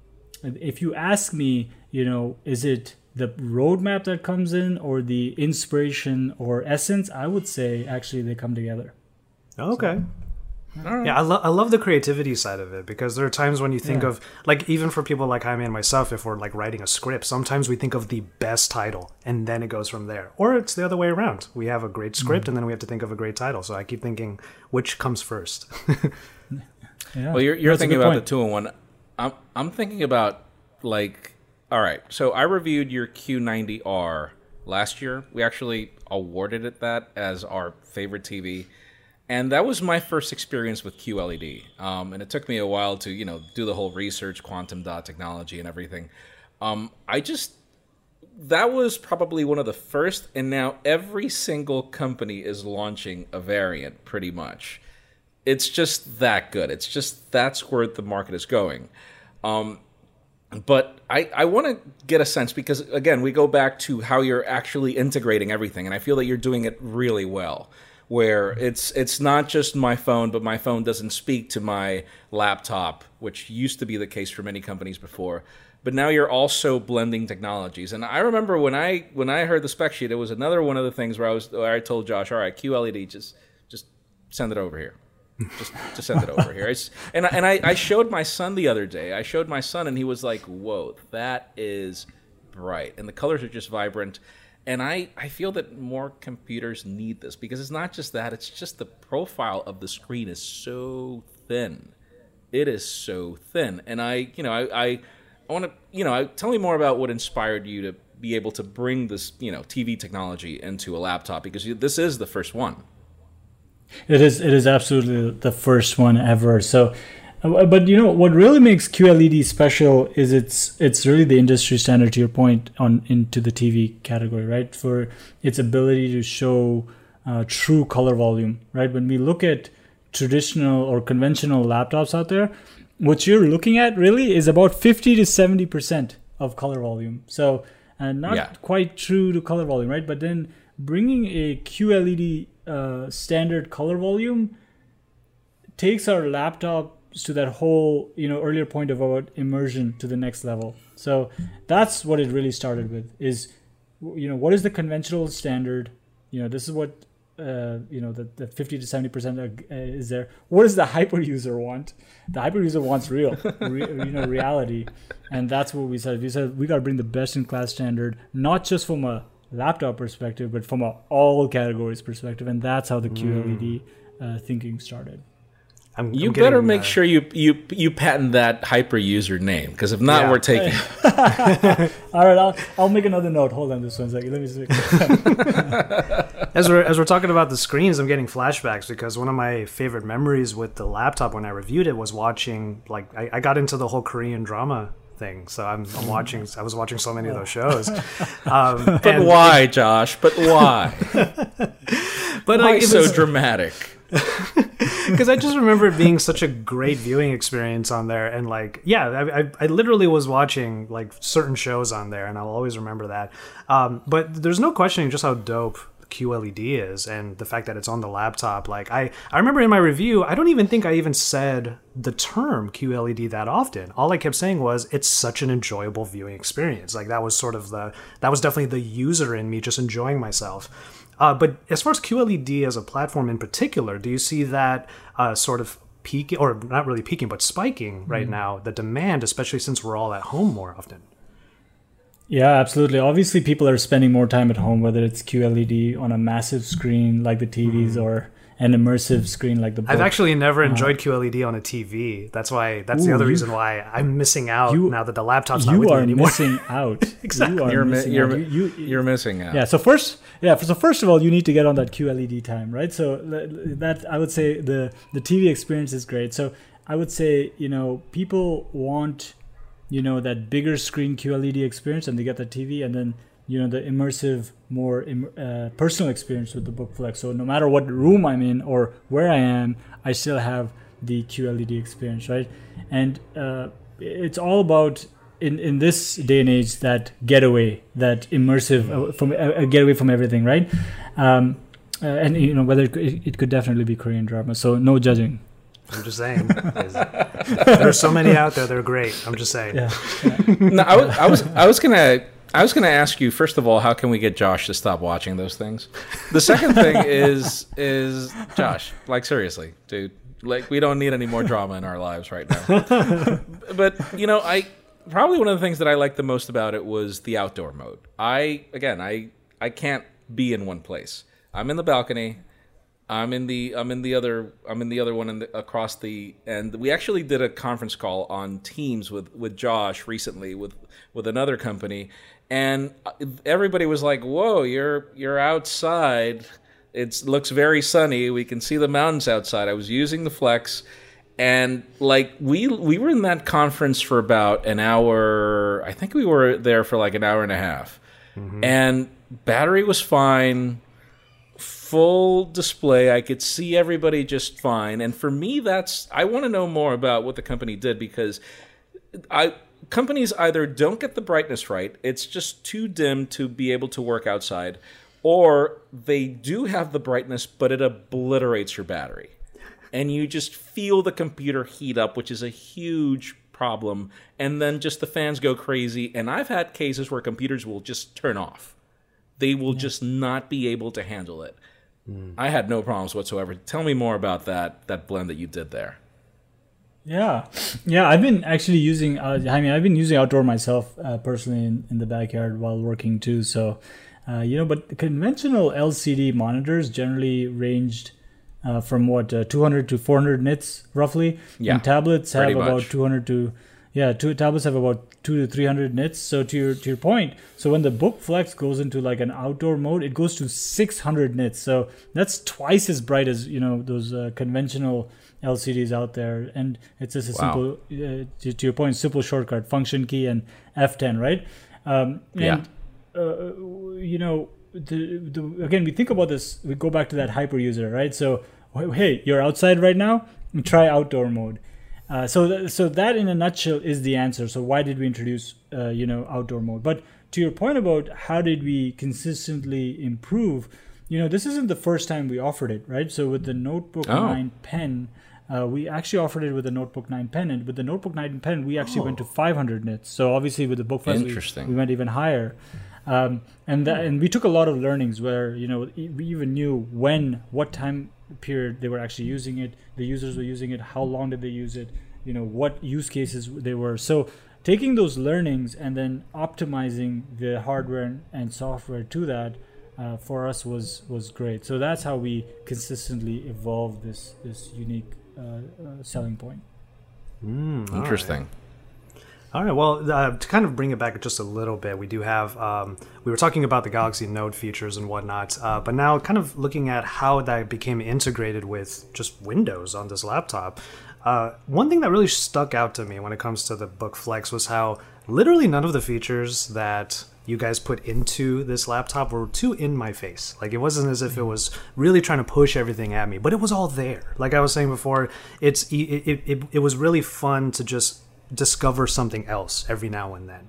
S3: if you ask me, you know, is it the roadmap that comes in or the inspiration or essence? I would say actually they come together.
S1: Okay. Yeah, I, lo- I love the creativity side of it because there are times when you think
S3: Yeah.
S1: of like even for people like Jaime and myself, if we're like writing a script, sometimes we think of the best title and then it goes from there, or it's the other way around. We have a great script and then we have to think of a great title. So I keep thinking which comes first. <laughs>
S3: Yeah.
S2: Well, you're, you're thinking about
S3: point.
S2: the two in one. I'm I'm thinking about like, all right. So I reviewed your Q90R last year. We actually awarded it that as our favorite TV, and that was my first experience with QLED. Um, and it took me a while to you know do the whole research, quantum dot technology, and everything. Um, I just that was probably one of the first, and now every single company is launching a variant, pretty much it's just that good. It's just that's where the market is going. Um, but I, I want to get a sense because again we go back to how you're actually integrating everything, and I feel that you're doing it really well. Where it's it's not just my phone, but my phone doesn't speak to my laptop, which used to be the case for many companies before. But now you're also blending technologies. And I remember when I when I heard the spec sheet, it was another one of the things where I was where I told Josh, all right, QLED, just just send it over here. Just just send it over here. It's, and I, and I, I showed my son the other day. I showed my son, and he was like, "Whoa, that is bright," and the colors are just vibrant and I, I feel that more computers need this because it's not just that, it's just the profile of the screen is so thin. It is so thin. And I, you know, I, I, I want to, you know, tell me more about what inspired you to be able to bring this, you know, TV technology into a laptop because this is the first one.
S3: It is, it is absolutely the first one ever. So but you know what really makes QLED special is it's it's really the industry standard to your point on into the TV category, right? For its ability to show uh, true color volume, right? When we look at traditional or conventional laptops out there, what you're looking at really is about 50 to 70 percent of color volume. So and not yeah. quite true to color volume, right? But then bringing a QLED uh, standard color volume takes our laptop to that whole you know earlier point about immersion to the next level. So that's what it really started with is you know what is the conventional standard? You know this is what uh, you know the, the 50 to 70 percent uh, is there. What does the hyper user want? The hyper user wants real re, you know reality. And that's what we said. We said we got to bring the best in class standard not just from a laptop perspective but from a all categories perspective. And that's how the qled mm. uh, thinking started
S2: I'm, you I'm better getting, make uh, sure you you you patent that hyper user name because if not, yeah. we're taking. <laughs>
S3: All right, I'll I'll make another note. Hold on, this one second. Let me see. <laughs>
S1: as we're as we're talking about the screens, I'm getting flashbacks because one of my favorite memories with the laptop when I reviewed it was watching like I, I got into the whole Korean drama thing. So I'm, I'm watching. I was watching so many of those shows. <laughs>
S2: Um, but why, it, Josh? But why? <laughs> but why like, so was, dramatic? <laughs>
S1: because I just remember it being such a great viewing experience on there, and like, yeah, I, I, I, literally was watching like certain shows on there, and I'll always remember that. Um, but there's no questioning just how dope QLED is, and the fact that it's on the laptop. Like, I I remember in my review, I don't even think I even said the term QLED that often. All I kept saying was it's such an enjoyable viewing experience. Like that was sort of the that was definitely the user in me just enjoying myself. Uh, but as far as QLED as a platform in particular, do you see that uh, sort of peaking, or not really peaking, but spiking right mm. now, the demand, especially since we're all at home more often?
S3: Yeah, absolutely. Obviously, people are spending more time at home, whether it's QLED on a massive screen like the TVs mm. or an immersive screen like the book.
S1: I've actually never uh, enjoyed uh, QLED on a TV. That's why. That's ooh, the other you, reason why I'm missing out you, now that the laptop's not with me anymore.
S3: missing <laughs> out.
S2: exactly. You are you're, missing you're, out. You, you're missing out.
S3: Yeah. So first, yeah. So first of all, you need to get on that QLED time, right? So that I would say the the TV experience is great. So I would say you know people want you know that bigger screen QLED experience, and they get the TV, and then you know the immersive more uh, personal experience with the book flex. So no matter what room i'm in or where i am i still have the qled experience right? And uh, it's all about in, in this day and age that getaway that immersive uh, from uh, getaway from everything right? Um, uh, and you know whether it, it could definitely be korean drama. So no judging
S1: I'm just saying. There's so many out there. They're great. I'm just saying. Yeah.
S2: yeah. no, I was, I was, I was gonna I was going to ask you first of all, how can we get Josh to stop watching those things? The second thing is is Josh, like seriously, dude, like we don't need any more drama in our lives right now. but you know, I probably one of the things that I liked the most about it was the outdoor mode. I again, I I can't be in one place. I'm in the balcony. I'm in the I'm in the other I'm in the other one in the, across the and we actually did a conference call on Teams with with Josh recently with with another company and everybody was like, "Whoa, you're you're outside. It looks very sunny. We can see the mountains outside." I was using the Flex, and like we we were in that conference for about an hour. I think we were there for like an hour and a half, mm-hmm. and battery was fine. Full display, I could see everybody just fine. And for me, that's I want to know more about what the company did because I companies either don't get the brightness right, it's just too dim to be able to work outside, or they do have the brightness, but it obliterates your battery. And you just feel the computer heat up, which is a huge problem. And then just the fans go crazy. And I've had cases where computers will just turn off, they will yeah. just not be able to handle it. Mm. I had no problems whatsoever. Tell me more about that that blend that you did there.
S3: Yeah, yeah. I've been actually using. Uh, I mean, I've been using outdoor myself uh, personally in, in the backyard while working too. So, uh, you know, but conventional LCD monitors generally ranged uh, from what uh, 200 to 400 nits roughly.
S2: Yeah,
S3: and tablets have much. about 200 to yeah, two tablets have about two to three hundred nits. So to your to your point, so when the Book Flex goes into like an outdoor mode, it goes to six hundred nits. So that's twice as bright as you know those uh, conventional LCDs out there. And it's just a wow. simple, uh, to, to, your point, simple shortcut: function key and F10, right? Um, and, yeah. Uh, you know, the, the, again, we think about this. We go back to that hyper user, right? So hey, you're outside right now. Try outdoor mode uh, so, th- so that in a nutshell is the answer. So, why did we introduce, uh, you know, outdoor mode? But to your point about how did we consistently improve, you know, this isn't the first time we offered it, right? So, with the Notebook oh. 9 pen, uh, we actually offered it with the Notebook 9 pen, and with the Notebook 9 pen, we actually oh. went to 500 nits. So, obviously, with the Book Flex, we, we went even higher. Um, and that, and we took a lot of learnings where you know we even knew when, what time period they were actually using it, the users were using it, how long did they use it, you know what use cases they were. So taking those learnings and then optimizing the hardware and software to that uh, for us was was great. So that's how we consistently evolved this this unique uh, uh, selling point.
S2: Mm, Interesting.
S1: All right. Well, uh, to kind of bring it back just a little bit, we do have. Um, we were talking about the Galaxy Note features and whatnot, uh, but now kind of looking at how that became integrated with just Windows on this laptop. Uh, one thing that really stuck out to me when it comes to the Book Flex was how literally none of the features that you guys put into this laptop were too in my face. Like it wasn't as if it was really trying to push everything at me, but it was all there. Like I was saying before, it's it, it, it, it was really fun to just discover something else every now and then.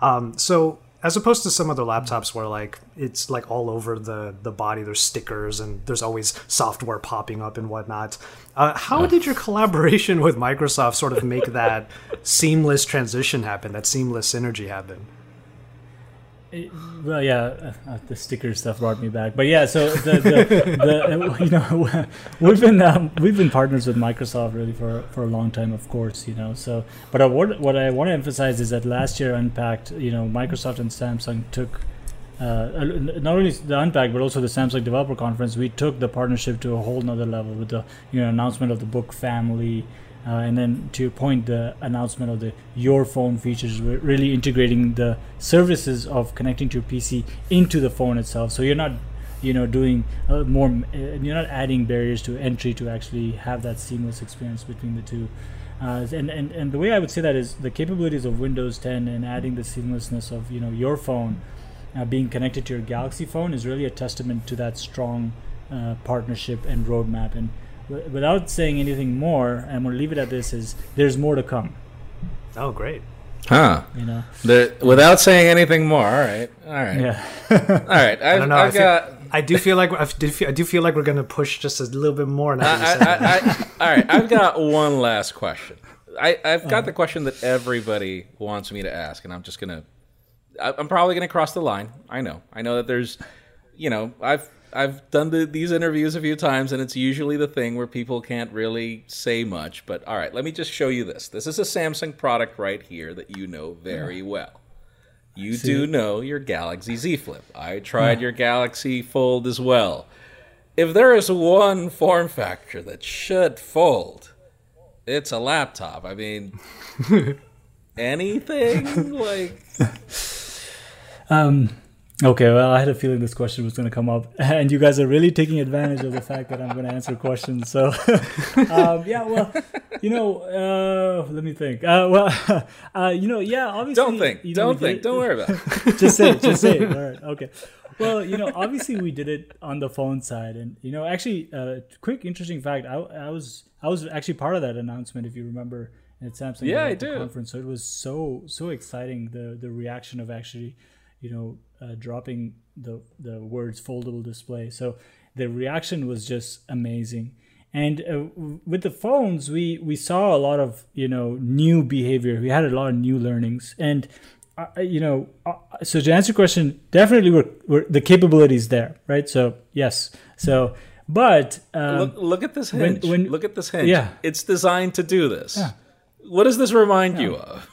S1: Um, so as opposed to some other laptops where like it's like all over the the body there's stickers and there's always software popping up and whatnot uh, how did your collaboration <laughs> with microsoft sort of make that seamless transition happen that seamless synergy happen
S3: well, yeah, uh, uh, the sticker stuff brought me back. But yeah, so the, the, the <laughs> you know <laughs> we've been um, we've been partners with Microsoft really for for a long time, of course, you know. So, but I, what what I want to emphasize is that last year Unpacked, you know, Microsoft and Samsung took. Uh, not only the Unpacked, but also the Samsung Developer Conference, we took the partnership to a whole nother level with the you know announcement of the book family, uh, and then to your point, the announcement of the Your Phone features, really integrating the services of connecting to your PC into the phone itself. So you're not, you know, doing uh, more, uh, you're not adding barriers to entry to actually have that seamless experience between the two. Uh, and, and, and the way I would say that is the capabilities of Windows 10 and adding the seamlessness of, you know, your phone uh, being connected to your Galaxy phone is really a testament to that strong uh, partnership and roadmap. And without saying anything more, I'm gonna leave it at this: is there's more to come.
S1: Oh, great.
S2: Huh. You know, the, without saying anything more. All right. All right. Yeah. <laughs> all right. I've, I don't know. I've
S1: I, feel, got. I do feel like I do feel, I do feel like we're gonna push just a little bit more now. I,
S2: I, all right. I've got one last question. I, I've got uh-huh. the question that everybody wants me to ask, and I'm just gonna. I'm probably gonna cross the line. I know. I know that there's, you know, I've I've done the, these interviews a few times, and it's usually the thing where people can't really say much. But all right, let me just show you this. This is a Samsung product right here that you know very well. You do know your Galaxy Z Flip. I tried your Galaxy Fold as well. If there is one form factor that should fold, it's a laptop. I mean, <laughs> anything like.
S3: Um, Okay, well, I had a feeling this question was going to come up, <laughs> and you guys are really taking advantage of the fact that I'm going to answer questions. So, <laughs> um, yeah, well, you know, uh, let me think. Uh, well, <laughs> uh, you know, yeah, obviously.
S2: Don't think.
S3: You
S2: know, don't think. Did, don't worry about
S3: it. just say it. Just say it. All right. Okay. Well, you know, obviously we did it on the phone side, and you know, actually, uh, quick interesting fact. I, I was I was actually part of that announcement, if you remember, at Samsung
S2: yeah, I do.
S3: conference. So it was so so exciting the the reaction of actually you know uh, dropping the the words foldable display. So the reaction was just amazing. And uh, with the phones, we we saw a lot of you know new behavior. We had a lot of new learnings, and uh, you know, uh, so to answer your question, definitely we're, we're the capabilities there, right? So yes, so but um,
S2: look, look at this hinge. When, when, look at this hinge.
S3: Yeah,
S2: it's designed to do this. Yeah. What does this remind yeah. you of?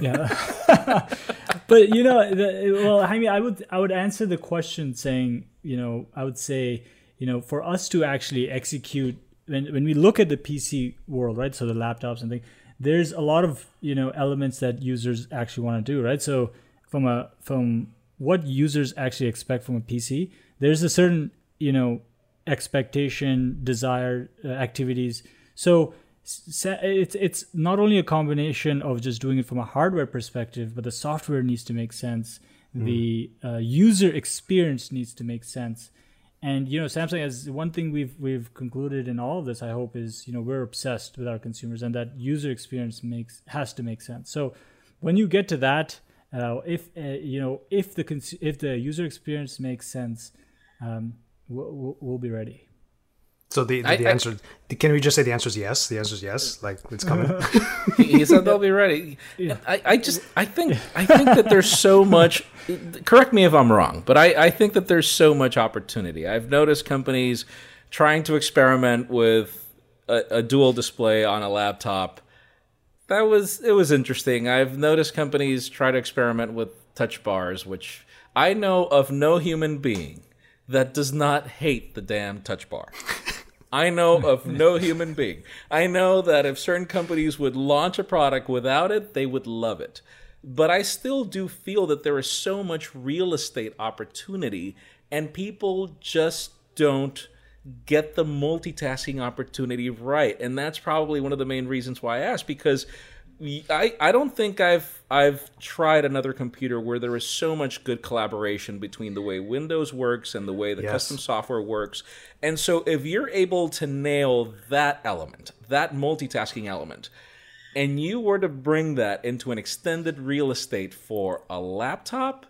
S3: Yeah, <laughs> but you know, the, well, I mean, I would I would answer the question saying, you know, I would say, you know, for us to actually execute when when we look at the PC world, right? So the laptops and things there's a lot of you know elements that users actually want to do right so from a from what users actually expect from a pc there's a certain you know expectation desire uh, activities so it's it's not only a combination of just doing it from a hardware perspective but the software needs to make sense mm. the uh, user experience needs to make sense and you know, Samsung has one thing we've we've concluded in all of this. I hope is you know we're obsessed with our consumers, and that user experience makes has to make sense. So when you get to that, uh, if uh, you know if the cons- if the user experience makes sense, um, we'll, we'll be ready.
S1: So the, the, I, the answer I, can we just say the answer is yes? The answer is yes. Like it's coming. <laughs>
S2: he said they'll be ready. Yeah. I, I just I think I think that there's so much. Correct me if I'm wrong, but I, I think that there's so much opportunity. I've noticed companies trying to experiment with a, a dual display on a laptop. That was it was interesting. I've noticed companies try to experiment with touch bars, which I know of no human being that does not hate the damn touch bar. I know of no human being. I know that if certain companies would launch a product without it, they would love it. But I still do feel that there is so much real estate opportunity, and people just don't get the multitasking opportunity right. And that's probably one of the main reasons why I asked because I, I don't think I've I've tried another computer where there is so much good collaboration between the way Windows works and the way the yes. custom software works. And so if you're able to nail that element, that multitasking element, and you were to bring that into an extended real estate for a laptop,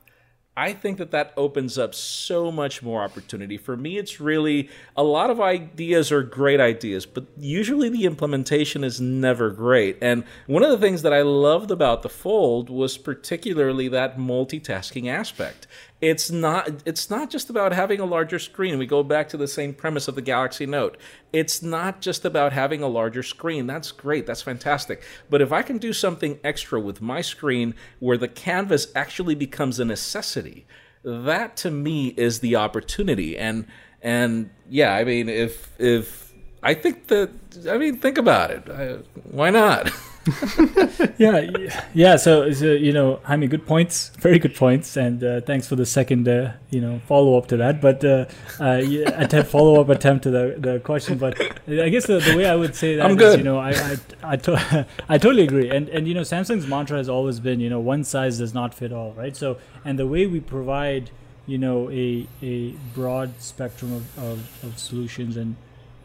S2: I think that that opens up so much more opportunity. For me, it's really a lot of ideas are great ideas, but usually the implementation is never great. And one of the things that I loved about the Fold was particularly that multitasking aspect it's not it's not just about having a larger screen. We go back to the same premise of the galaxy note. It's not just about having a larger screen. That's great. That's fantastic. But if i can do something extra with my screen where the canvas actually becomes a necessity that to me is the opportunity. And and yeah i mean if if i think that i mean think about it. I, why not <laughs> <laughs>
S3: yeah, yeah. So, so, you know, Jaime, good points, very good points, and uh, thanks for the second, uh, you know, follow up to that. But uh, uh <laughs> attempt follow up attempt to the, the question. But I guess the, the way I would say that
S2: is,
S3: you know, I I, I, to- <laughs> I totally agree. And and you know, Samsung's mantra has always been, you know, one size does not fit all, right? So, and the way we provide, you know, a a broad spectrum of, of, of solutions and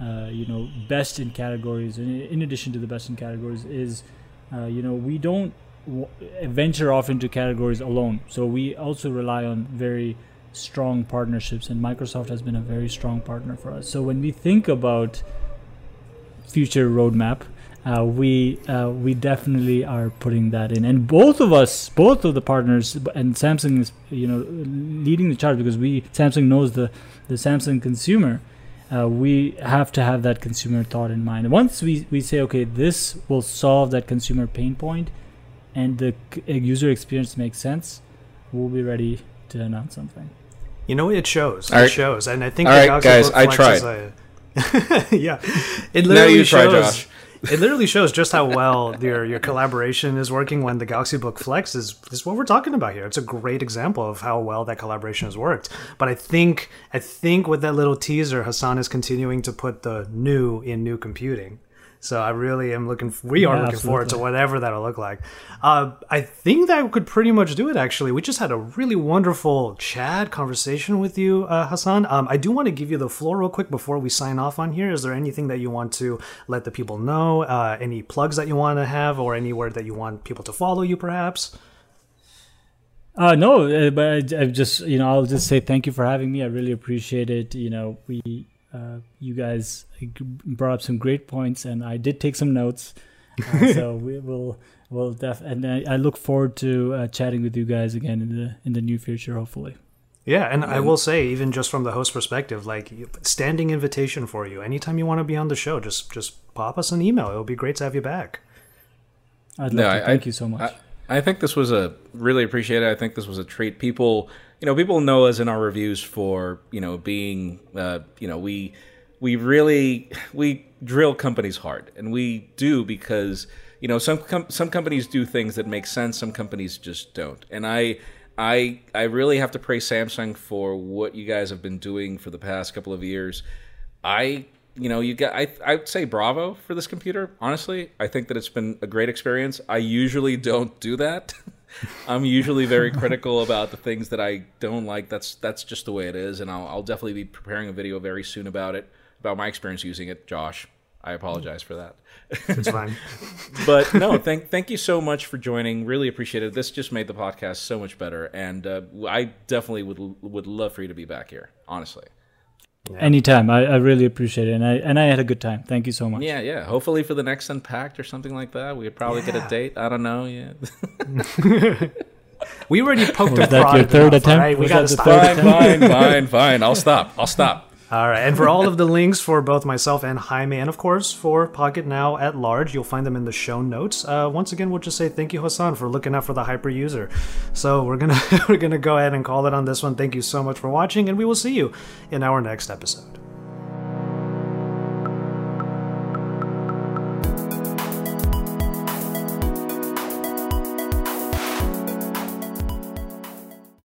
S3: uh, you know best in categories and in addition to the best in categories is uh, you know we don't w- venture off into categories alone. So we also rely on very strong partnerships and microsoft has been a very strong partner for us. So when we think about future roadmap uh, we uh, we definitely are putting that in, and both of us, both of the partners, and Samsung is you know leading the charge because we Samsung knows the the Samsung consumer, uh, we have to have that consumer thought in mind. Once we, we say, okay, this will solve that consumer pain point and the user experience makes sense, we'll be ready to announce something.
S1: You know, it shows. All it right. shows. And I think
S2: All right, guys, I tried.
S1: A, <laughs> yeah. It literally now you shows, try, Josh it literally shows just how well your your collaboration is working when the Galaxy Book Flex is is what we're talking about here. It's a great example of how well that collaboration has worked. But I think I think with that little teaser, Hassan is continuing to put the new in new computing. So I really am looking. We are yeah, looking absolutely. forward to whatever that'll look like. Uh, I think that could pretty much do it. Actually, we just had a really wonderful chat conversation with you, uh, Hassan. Um, I do want to give you the floor real quick before we sign off on here. Is there anything that you want to let the people know? Uh, any plugs that you want to have, or anywhere that you want people to follow you, perhaps?
S3: Uh, no, uh, but I, I just you know I'll just say thank you for having me. I really appreciate it. You know, we uh, you guys brought up some great points, and I did take some notes. <laughs> Uh, so we will will def and I, I look forward to uh, chatting with you guys again in the in the near future, hopefully.
S1: Yeah, and I will say, even just from the host perspective, like standing invitation for you. Anytime you want to be on the show, just just pop us an email. It'll be great to have you back.
S3: I'd love no, to. I, Thank I, you so much.
S2: I, I think this was a really appreciated. I think this was a treat. People, you know, people know us in our reviews for you know being, uh, you know, we we really we drill companies hard, and we do because you know some com- some companies do things that make sense, some companies just don't, and I. I I really have to praise Samsung for what you guys have been doing for the past couple of years. I you know, you get I I'd say bravo for this computer. Honestly, I think that it's been a great experience. I usually don't do that. <laughs> I'm usually very critical about the things that I don't like. That's that's just the way it is, and I'll, I'll definitely be preparing a video very soon about it, about my experience using it. Josh, I apologize for that.
S1: It's fine. <laughs>
S2: but no, thank thank you so much for joining. Really appreciate it. This just made the podcast so much better, and uh, I definitely would would love for you to be back here. Honestly.
S3: Yeah. Anytime. I, I really appreciate it. And I and I had a good time. Thank you so much.
S2: Yeah, yeah. Hopefully for the next Unpacked or something like that. We'd probably yeah. get a date. I don't know. Yeah. <laughs>
S1: we already poked
S3: Was that your third enough, attempt? Right?
S2: We got to stop. Fine, fine, fine, fine. I'll stop. I'll stop.
S1: All right. And for all of the links for both myself and Jaime, and of course for Pocketnow at large, you'll find them in the show notes. Uh, once again, we'll just say thank you, Hassan, for looking out for the hyper user. So we're gonna <laughs> we're gonna go ahead and call it on this one. Thank you so much for watching, and we will see you in our next episode.